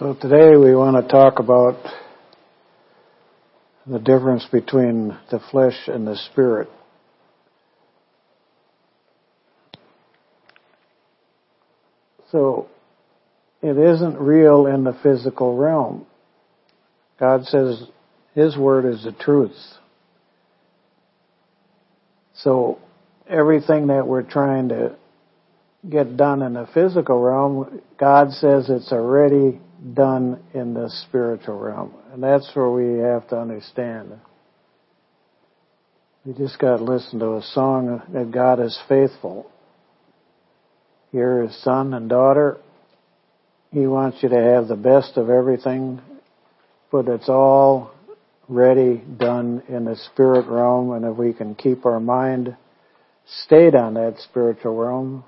So today we want to talk about the difference between the flesh and the spirit. So it isn't real in the physical realm. God says His word is the truth. So everything that we're trying to get done in the physical realm, God says it's already done in the spiritual realm. And that's where we have to understand. We just got to listen to a song that God is faithful. You're his son and daughter. He wants you to have the best of everything, but it's all ready, done in the spirit realm, and if we can keep our mind stayed on that spiritual realm,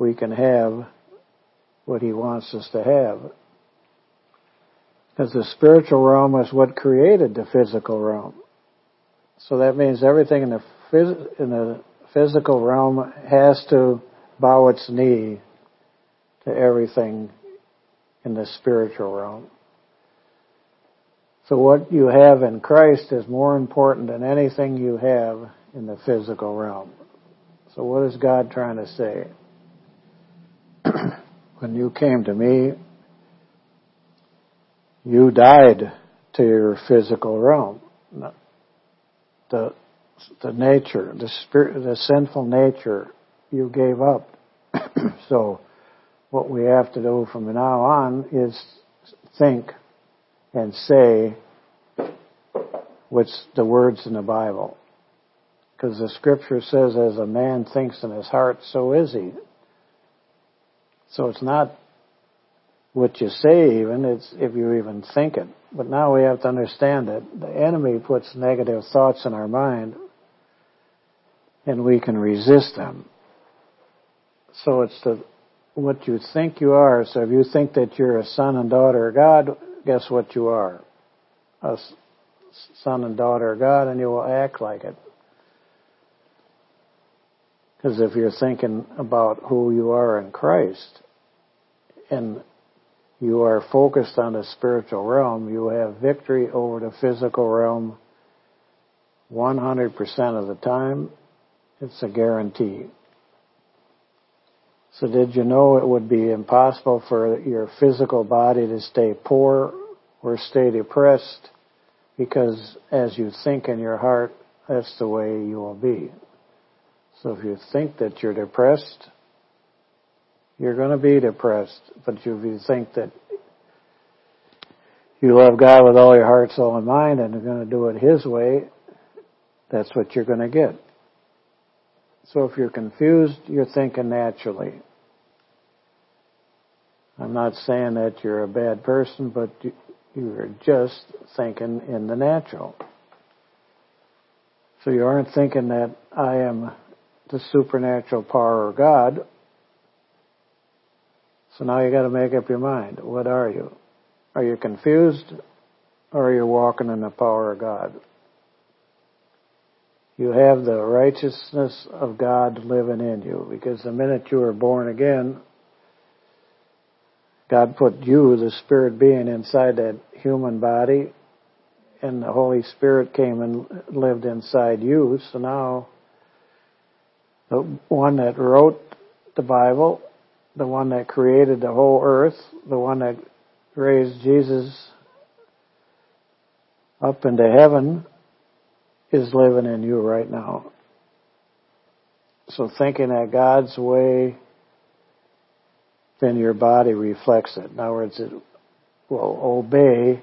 we can have what he wants us to have. Because the spiritual realm is what created the physical realm. So that means everything in the, phys- in the physical realm has to bow its knee to everything in the spiritual realm. So what you have in Christ is more important than anything you have in the physical realm. So what is God trying to say? when you came to me, you died to your physical realm. The, the nature, the spirit, the sinful nature you gave up. so what we have to do from now on is think and say what's the words in the Bible. Because the scripture says, as a man thinks in his heart, so is he. So it's not what you say even, it's if you even think it. But now we have to understand that the enemy puts negative thoughts in our mind and we can resist them. So it's the, what you think you are. So if you think that you're a son and daughter of God, guess what you are? A son and daughter of God and you will act like it. Because if you're thinking about who you are in Christ and you are focused on the spiritual realm, you have victory over the physical realm 100% of the time. It's a guarantee. So did you know it would be impossible for your physical body to stay poor or stay depressed because as you think in your heart, that's the way you will be. So if you think that you're depressed, you're going to be depressed. But if you think that you love God with all your heart, soul, and mind and you're going to do it His way, that's what you're going to get. So if you're confused, you're thinking naturally. I'm not saying that you're a bad person, but you're just thinking in the natural. So you aren't thinking that I am the supernatural power of God. So now you got to make up your mind. What are you? Are you confused or are you walking in the power of God? You have the righteousness of God living in you because the minute you were born again, God put you, the spirit being, inside that human body and the Holy Spirit came and lived inside you. So now the one that wrote the Bible, the one that created the whole earth, the one that raised Jesus up into heaven is living in you right now. So thinking that God's way, then your body reflects it. In other words, it will obey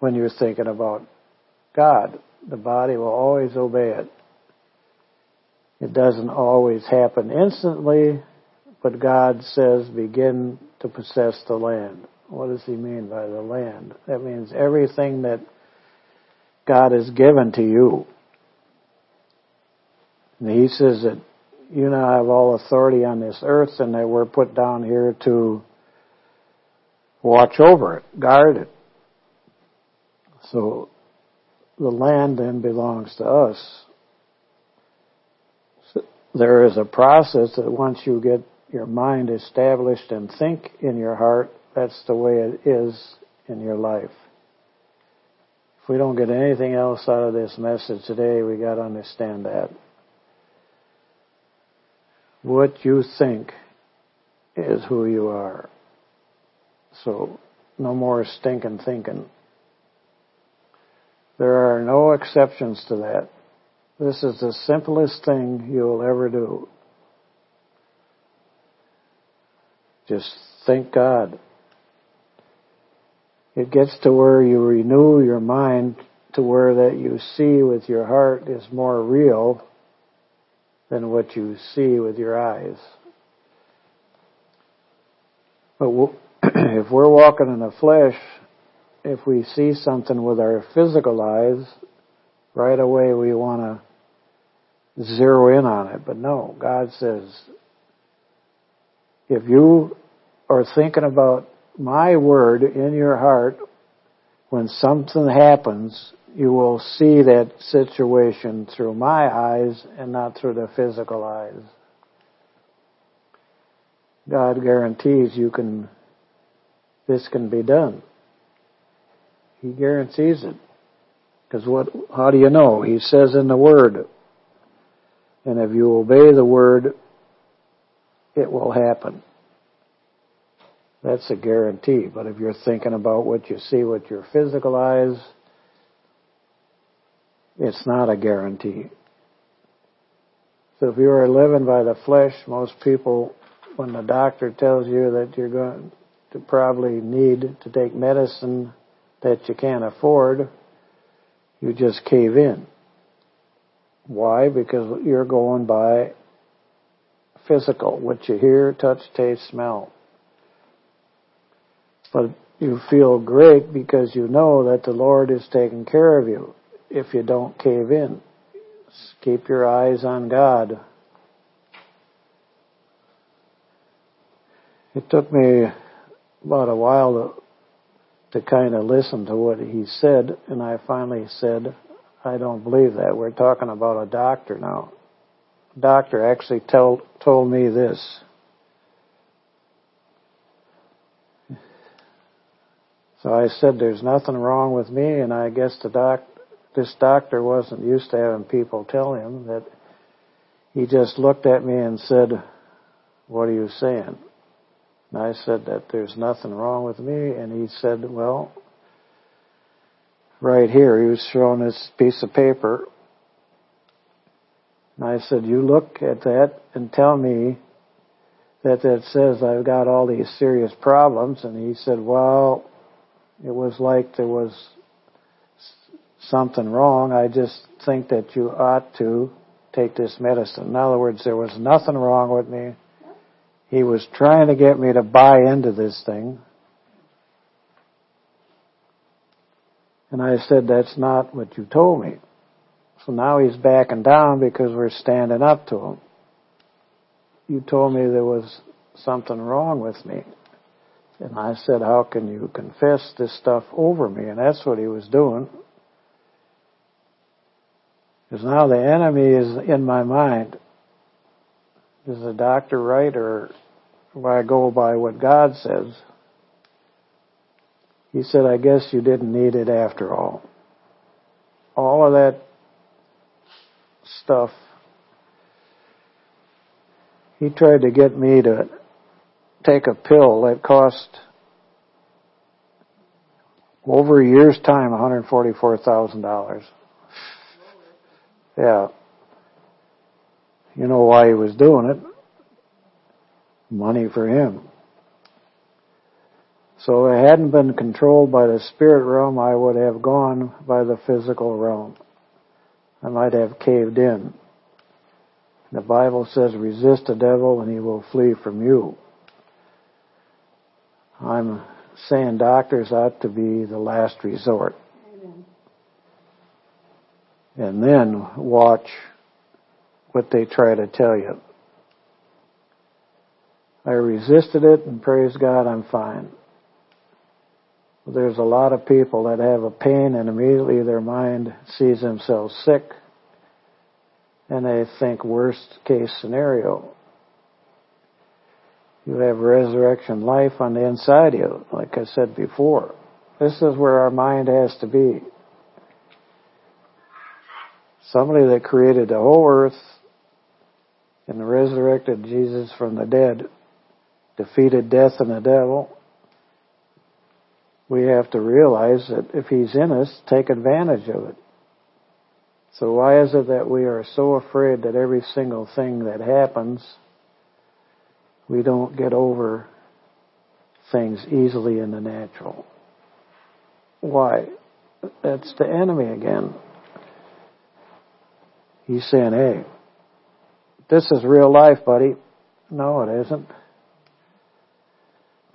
when you're thinking about God. The body will always obey it. It doesn't always happen instantly, but God says begin to possess the land. What does he mean by the land? That means everything that God has given to you. And he says that you now have all authority on this earth and that we're put down here to watch over it, guard it. So the land then belongs to us there is a process that once you get your mind established and think in your heart That's the way it is in your life. If we don't get anything else out of this message today, we got to understand that. What you think is who you are. So, no more stinking thinking. There are no exceptions to that. This is the simplest thing you'll ever do. Just thank God. It gets to where you renew your mind to where that you see with your heart is more real than what you see with your eyes. But if we're walking in the flesh, if we see something with our physical eyes, right away we want to zero in on it. But no, God says, if you are thinking about my word in your heart, when something happens, you will see that situation through my eyes and not through the physical eyes. God guarantees you can, this can be done. He guarantees it. Because what, how do you know? He says in the Word. And if you obey the Word, it will happen. That's a guarantee. But if you're thinking about what you see with your physical eyes, it's not a guarantee. So if you are living by the flesh, most people, when the doctor tells you that you're going to probably need to take medicine that you can't afford, you just cave in. Why? Because you're going by physical, what you hear, touch, taste, smell. But you feel great because you know that the Lord is taking care of you if you don't cave in. Keep your eyes on God. It took me about a while to, to kind of listen to what he said, and I finally said, I don't believe that. We're talking about a doctor now. doctor actually told told me this. So I said, there's nothing wrong with me, and I guess the doc, this doctor wasn't used to having people tell him that he just looked at me and said, what are you saying? And I said that there's nothing wrong with me, and he said, well, right here, he was showing this piece of paper, and I said, you look at that and tell me that that says I've got all these serious problems, and he said, well, it was like there was something wrong. I just think that you ought to take this medicine. In other words, there was nothing wrong with me. He was trying to get me to buy into this thing. And I said, that's not what you told me. So now he's backing down because we're standing up to him. You told me there was something wrong with me. And I said, How can you confess this stuff over me? And that's what he was doing. Because now the enemy is in my mind. Is the doctor right or do I go by what God says? He said, I guess you didn't need it after all. All of that stuff, he tried to get me to take a pill that cost over a year's time $144,000. Yeah. You know why he was doing it. Money for him. So if it hadn't been controlled by the spirit realm, I would have gone by the physical realm. I might have caved in. The Bible says, resist the devil and he will flee from you. I'm saying doctors ought to be the last resort. And then watch what they try to tell you. I resisted it and praise God I'm fine. There's a lot of people that have a pain and immediately their mind sees themselves sick and they think worst case scenario. You have resurrection life on the inside of you, like I said before. This is where our mind has to be. Somebody that created the whole earth and resurrected Jesus from the dead, defeated death and the devil, we have to realize that if He's in us, take advantage of it. So why is it that we are so afraid that every single thing that happens, we don't get over things easily in the natural? Why? That's the enemy again. He's saying, hey, this is real life, buddy. No, it isn't.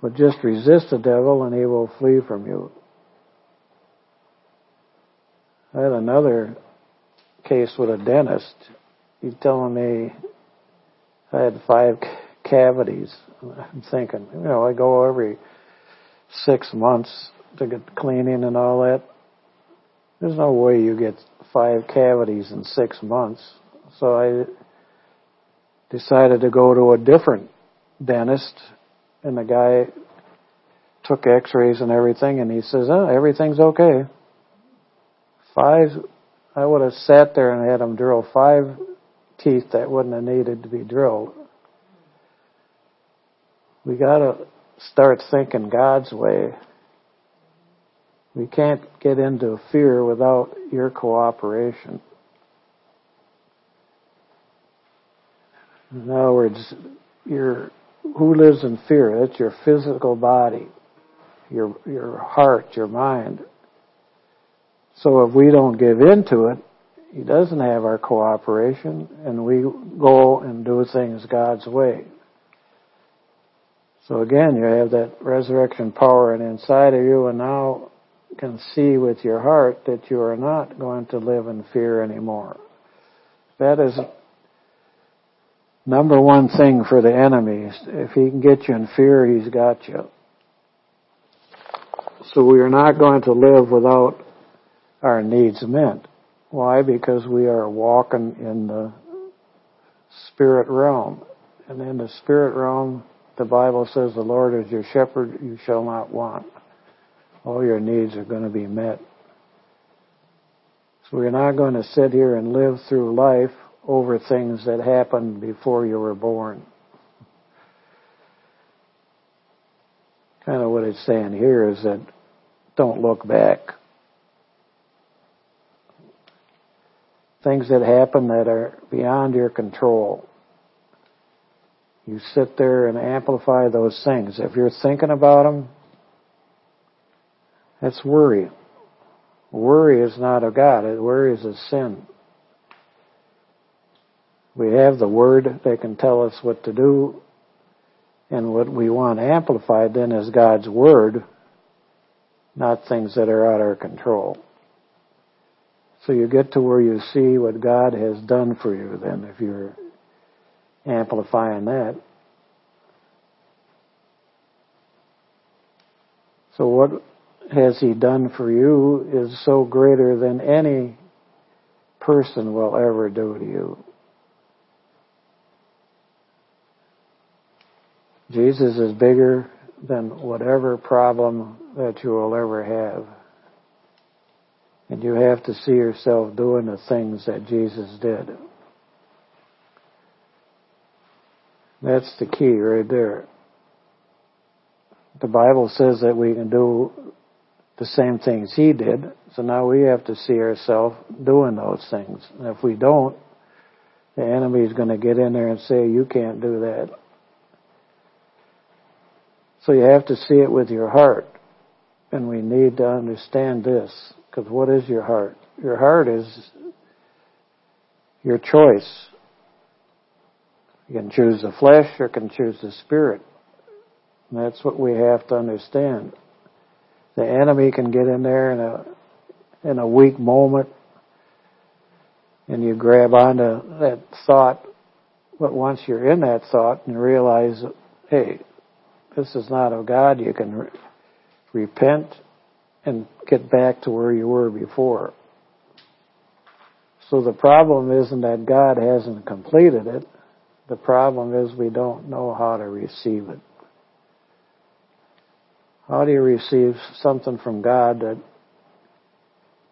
But just resist the devil and he will flee from you. I had another case with a dentist. He's telling me I had five cavities. I'm thinking, you know, I go every six months to get cleaning and all that. There's no way you get five cavities in six months. So I decided to go to a different dentist and the guy took x-rays and everything and he says, oh, everything's okay. Five I would have sat there and had him drill five teeth that wouldn't have needed to be drilled. We gotta start thinking God's way. We can't get into fear without your cooperation. In other words, your who lives in fear? That's your physical body, your your heart, your mind. So if we don't give in to it, he doesn't have our cooperation and we go and do things God's way. So again, you have that resurrection power and inside of you and now can see with your heart that you are not going to live in fear anymore. That is number one thing for the enemy. If he can get you in fear, he's got you. So we are not going to live without our needs met. Why? Because we are walking in the spirit realm. And in the spirit realm, the Bible says the Lord is your shepherd, you shall not want. All your needs are going to be met. So we're not going to sit here and live through life over things that happened before you were born. Kind of what it's saying here is that don't look back. things that happen that are beyond your control. You sit there and amplify those things. If you're thinking about them, that's worry. Worry is not of God. Worry is a sin. We have the Word that can tell us what to do, and what we want amplified then is God's Word, not things that are out of our control. So you get to where you see what God has done for you then if you're amplifying that. So what has He done for you is so greater than any person will ever do to you. Jesus is bigger than whatever problem that you will ever have. And you have to see yourself doing the things that Jesus did. That's the key right there. The Bible says that we can do the same things He did, so now we have to see ourselves doing those things. And if we don't, the enemy is going to get in there and say, you can't do that. So you have to see it with your heart. And we need to understand this. Because what is your heart? Your heart is your choice. You can choose the flesh or can choose the spirit. And that's what we have to understand. The enemy can get in there in a in a weak moment and you grab onto that thought, but once you're in that thought and realize, hey, this is not of God, you can re- repent and get back to where you were before. So the problem isn't that God hasn't completed it. The problem is we don't know how to receive it. How do you receive something from God that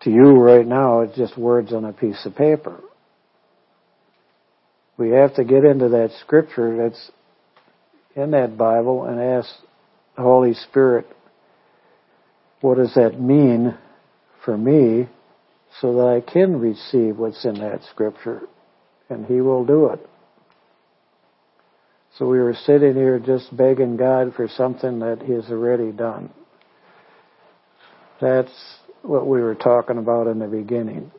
to you right now it's just words on a piece of paper? We have to get into that scripture that's in that Bible and ask the Holy Spirit, what does that mean for me so that I can receive what's in that scripture? And He will do it. So we were sitting here just begging God for something that He has already done. That's what we were talking about in the beginning.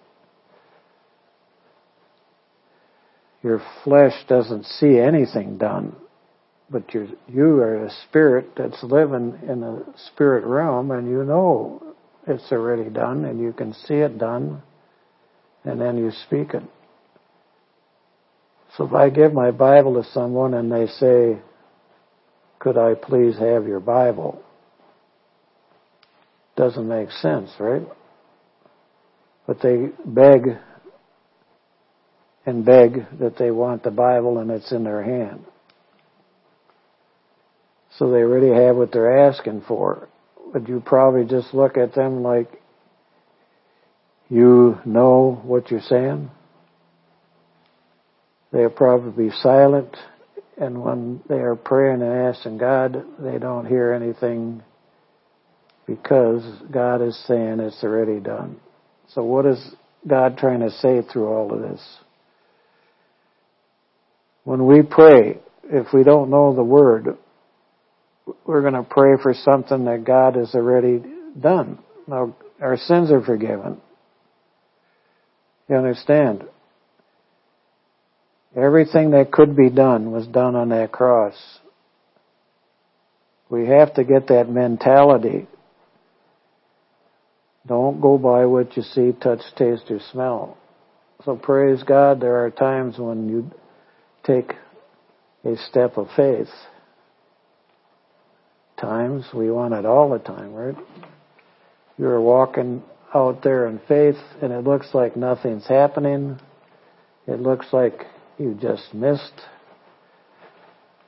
Your flesh doesn't see anything done, but you you are a spirit that's living in the spirit realm, and you know it's already done, and you can see it done, and then you speak it. So if I give my Bible to someone and they say, could I please have your Bible? Doesn't make sense, right? But they beg and beg that they want the Bible and it's in their hand. So they already have what they're asking for. But you probably just look at them like, you know what you're saying? They'll probably be silent, and when they are praying and asking God, they don't hear anything because God is saying it's already done. So what is God trying to say through all of this? When we pray, if we don't know the word, we're going to pray for something that God has already done. Now, our sins are forgiven. You understand? Everything that could be done was done on that cross. We have to get that mentality. Don't go by what you see, touch, taste, or smell. So praise God, there are times when you take a step of faith. Times we want it all the time, right? You're walking out there in faith and it looks like nothing's happening. It looks like you just missed.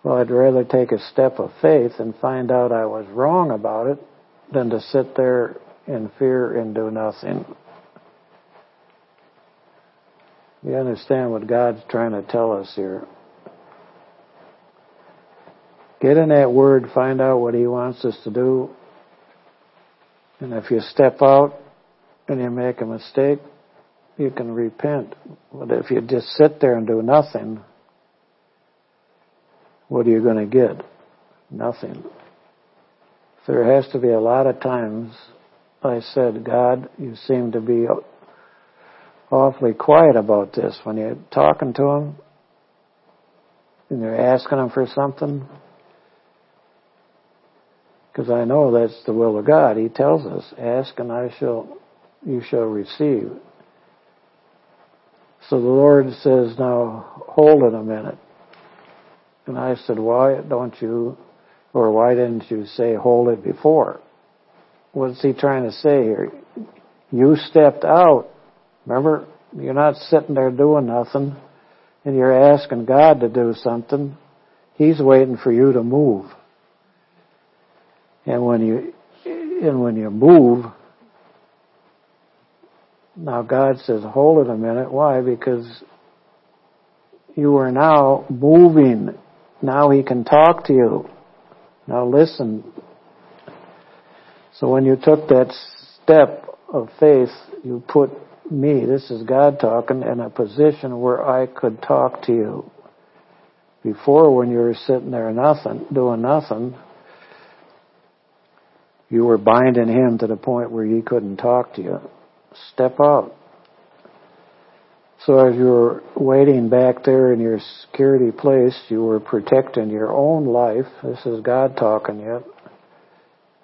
Well, I'd rather take a step of faith and find out I was wrong about it than to sit there in fear and do nothing. You understand what God's trying to tell us here. Get in that word, find out what He wants us to do. And if you step out and you make a mistake, you can repent. But if you just sit there and do nothing, what are you going to get? Nothing. There has to be a lot of times I said, God, you seem to be awfully quiet about this. When you're talking to him and you're asking him for something, because I know that's the will of God. He tells us, ask and I shall, you shall receive. So the Lord says, now hold it a minute. And I said, why don't you, or why didn't you say hold it before? What's he trying to say here? You stepped out. Remember, you're not sitting there doing nothing and you're asking God to do something. He's waiting for you to move. And when you, and when you move, now God says, hold it a minute. Why? Because you are now moving. Now He can talk to you. Now listen. So when you took that step of faith, you put me, this is God talking, in a position where I could talk to you. Before when you were sitting there nothing, doing nothing, you were binding him to the point where he couldn't talk to you step out. So as you were waiting back there in your security place, you were protecting your own life. This is God talking yet.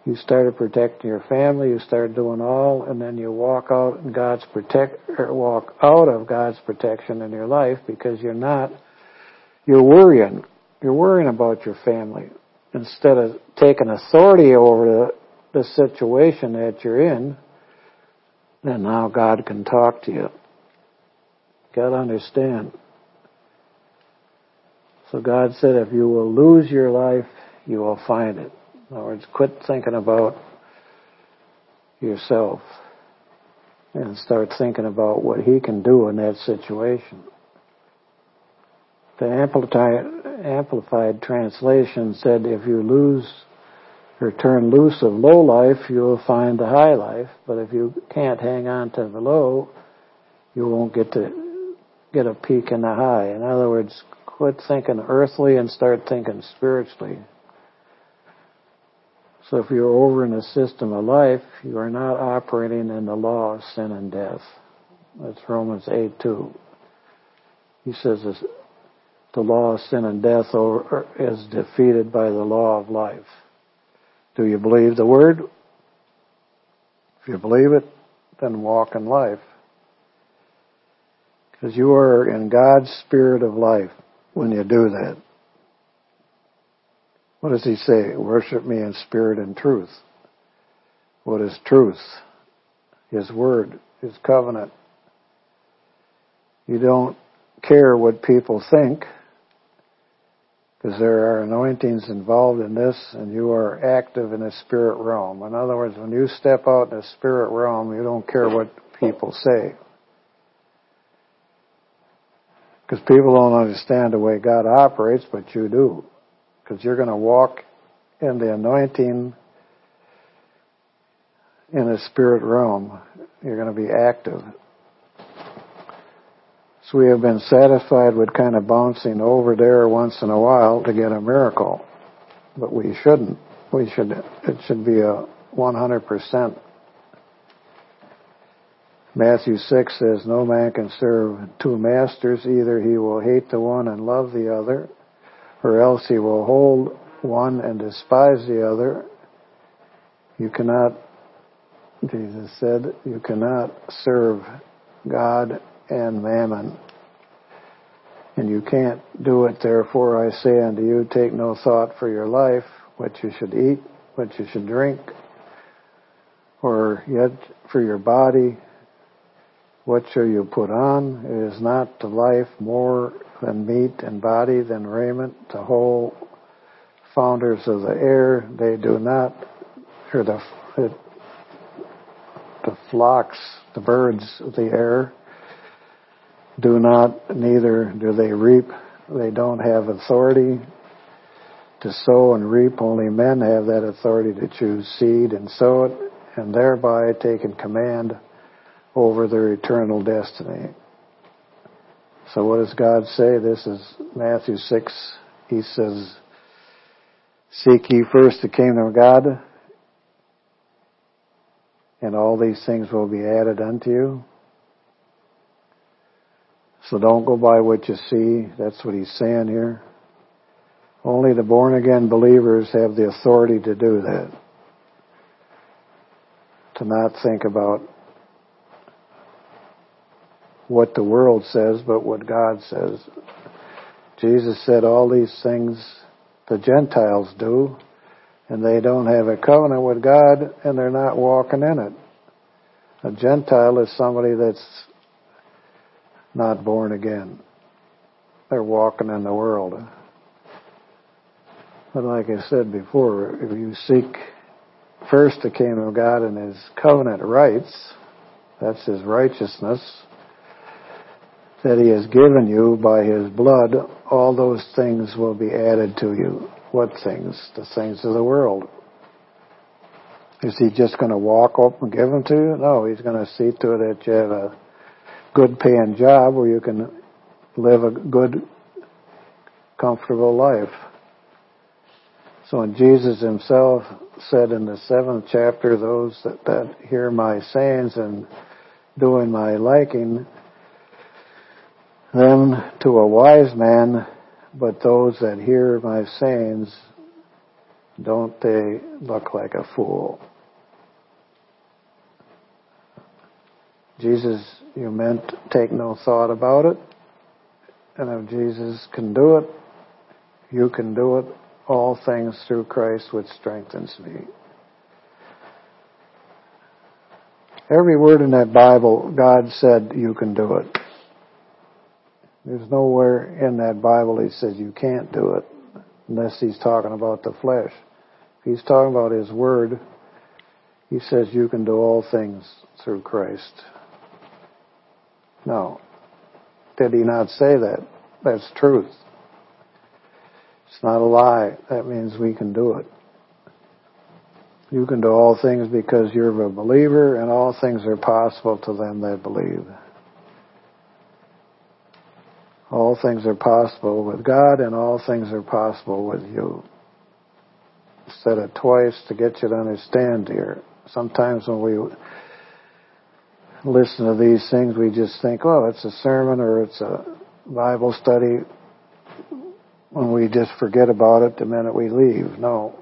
You started protecting your family, you started doing all, and then you walk out in God's protect, or walk out of God's protection in your life because you're not, you're worrying. You're worrying about your family. Instead of taking authority over the, situation that you're in, then now God can talk to you. Got to understand. So God said, if you will lose your life, you will find it. In other words, quit thinking about yourself and start thinking about what He can do in that situation. The amplified, amplified translation said, if you lose or turn loose of low life, you will find the high life. But if you can't hang on to the low, you won't get to get a peak in the high. In other words, quit thinking earthly and start thinking spiritually. So if you're over in the system of life, you are not operating in the law of sin and death. That's Romans 8 2. He says the law of sin and death is defeated by the law of life. Do you believe the word? If you believe it, then walk in life. Because you are in God's spirit of life when you do that. What does he say? Worship me in spirit and truth. What is truth? His word, his covenant. You don't care what people think because there are anointings involved in this and you are active in the spirit realm. In other words, when you step out in the spirit realm, you don't care what people say. Because people don't understand the way God operates, but you do. Because you're going to walk in the anointing in the spirit realm. You're going to be active. So we have been satisfied with kind of bouncing over there once in a while to get a miracle. But we shouldn't. We should, it should be a 100%. Matthew 6 says, No man can serve two masters. Either he will hate the one and love the other, or else he will hold one and despise the other. You cannot, Jesus said, you cannot serve God and mammon. And you can't do it, therefore I say unto you, take no thought for your life, what you should eat, what you should drink, or yet for your body, what shall you put on? It is not to life more than meat and body than raiment. The whole founders of the air, they do not, or the, the flocks, the birds of the air, do not, neither do they reap. They don't have authority to sow and reap. Only men have that authority to choose seed and sow it, and thereby taking command over their eternal destiny. So what does God say? This is Matthew 6. He says, Seek ye first the kingdom of God, and all these things will be added unto you. So don't go by what you see. That's what he's saying here. Only the born again believers have the authority to do that. To not think about what the world says, but what God says. Jesus said all these things the Gentiles do, and they don't have a covenant with God, and they're not walking in it. A Gentile is somebody that's not born again. They're walking in the world. But like I said before, if you seek first the kingdom of God and His covenant rights, that's His righteousness, that He has given you by His blood, all those things will be added to you. What things? The things of the world. Is He just going to walk up and give them to you? No, He's going to see to it that you have a good paying job where you can live a good, comfortable life. So when Jesus himself said in the seventh chapter, those that, that hear my sayings and doing my liking, them to a wise man, but those that hear my sayings, don't they look like a fool? Jesus, you meant take no thought about it. And if Jesus can do it, you can do it. All things through Christ which strengthens me. Every word in that Bible, God said you can do it. There's nowhere in that Bible he says you can't do it unless he's talking about the flesh. If he's talking about his word, he says you can do all things through Christ. No. Did he not say that? That's truth. It's not a lie. That means we can do it. You can do all things because you're a believer, and all things are possible to them that believe. All things are possible with God, and all things are possible with you. Said it twice to get you to understand here. Sometimes when we listen to these things, we just think, oh, it's a sermon or it's a Bible study. When we just forget about it the minute we leave. No.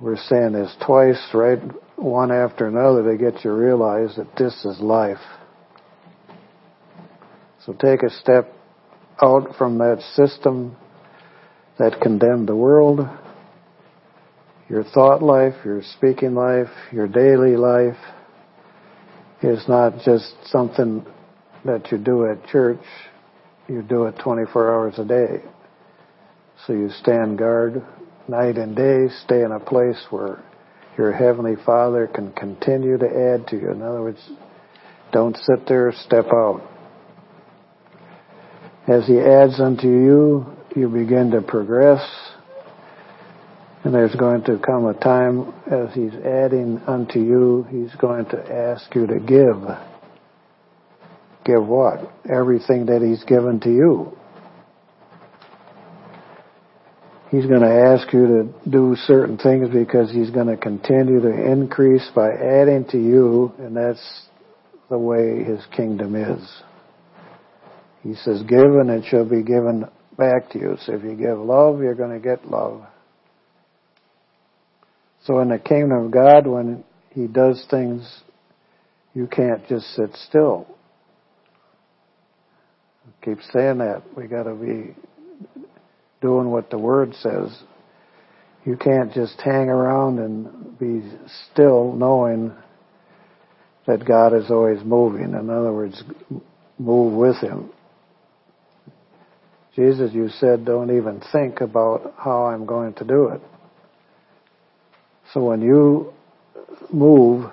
We're saying this twice, right? One after another to get you to realize that this is life. So take a step out from that system that condemned the world, your thought life, your speaking life, your daily life is not just something that you do at church. You do it 24 hours a day. So you stand guard night and day, stay in a place where your Heavenly Father can continue to add to you. In other words, don't sit there, step out. As He adds unto you, you begin to progress. And there's going to come a time as He's adding unto you, He's going to ask you to give. Give what? Everything that He's given to you. He's going to ask you to do certain things because he's going to continue to increase by adding to you, and that's the way his kingdom is. He says, give and it shall be given back to you. So if you give love, you're going to get love. So in the kingdom of God, when he does things, you can't just sit still. I keep saying that. We got to be doing what the Word says. You can't just hang around and be still knowing that God is always moving. In other words, move with Him. Jesus, you said, don't even think about how I'm going to do it. So when you move,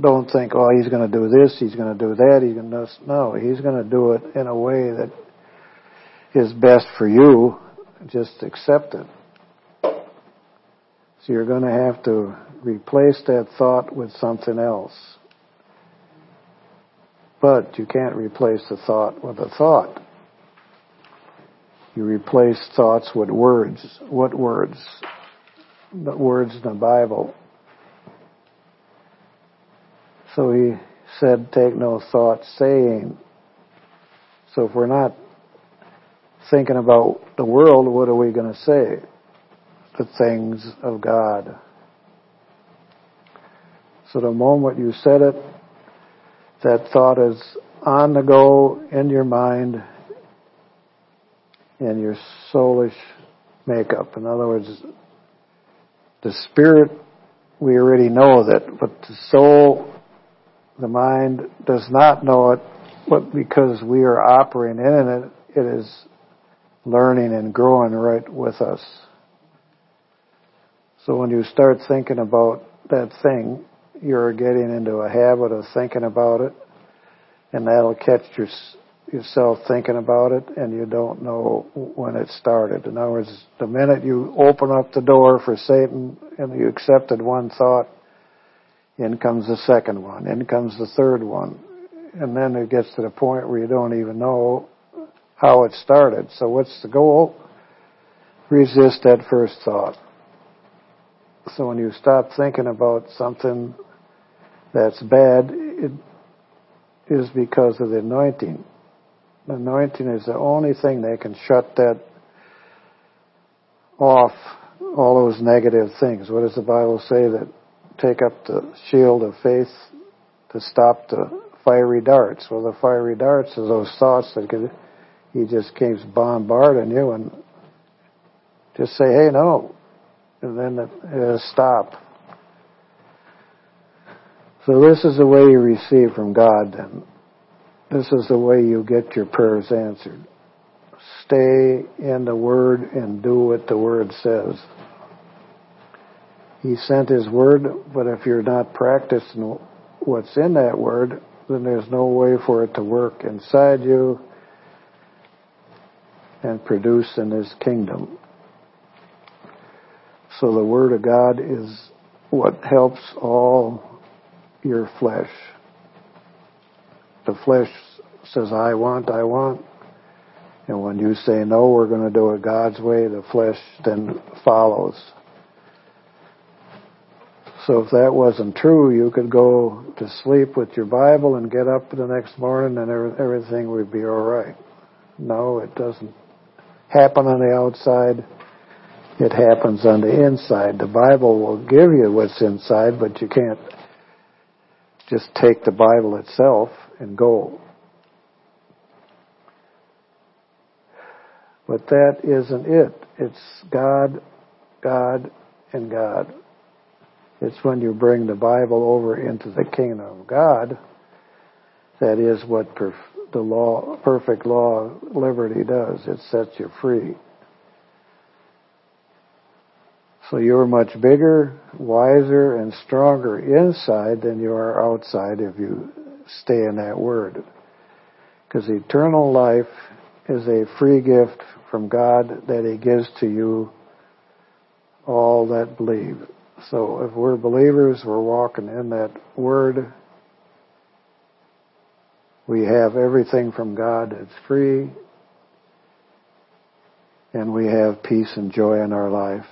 don't think, oh, he's going to do this, he's going to do that, he's going to, no, he's going to do it in a way that is best for you, just accept it. So you're going to have to replace that thought with something else. But you can't replace the thought with a thought. You replace thoughts with words. What words? The words in the Bible. So he said, take no thought saying. So if we're not thinking about the world, what are we going to say? The things of God. So the moment you said it, that thought is on the go in your mind and your soulish makeup. In other words, the spirit, we already know that, but the soul, the mind does not know it, but because we are operating in it, it is learning and growing right with us. So when you start thinking about that thing, you're getting into a habit of thinking about it, and that'll catch your, yourself thinking about it, and you don't know when it started. In other words, the minute you open up the door for Satan and you accepted one thought, in comes the second one, in comes the third one, and then it gets to the point where you don't even know how it started. So what's the goal? Resist that first thought. So when you stop thinking about something that's bad, it is because of the anointing. Anointing is the only thing that can shut that off, all those negative things. What does the Bible say that take up the shield of faith to stop the fiery darts? Well, the fiery darts are those thoughts that could he just keeps bombarding you and just say, hey, no. And then it, stop. So this is the way you receive from God then. This is the way you get your prayers answered. Stay in the Word and do what the Word says. He sent His Word, but if you're not practicing what's in that Word, then there's no way for it to work inside you and produce in His kingdom. So the Word of God is what helps all your flesh. The flesh says, I want, I want. And when you say, no, we're going to do it God's way, the flesh then follows. So if that wasn't true, you could go to sleep with your Bible and get up the next morning and everything would be alright. No, it doesn't happen on the outside. It happens on the inside. The Bible will give you what's inside, but you can't just take the Bible itself and go. But that isn't it. It's God, God, and God. It's when you bring the Bible over into the kingdom of God that is what perf- the law, perfect law of liberty does. It sets you free. So you're much bigger, wiser, and stronger inside than you are outside if you stay in that word. Because eternal life is a free gift from God that He gives to you all that believe. So if we're believers, we're walking in that word. We have everything from God that's free. And we have peace and joy in our life.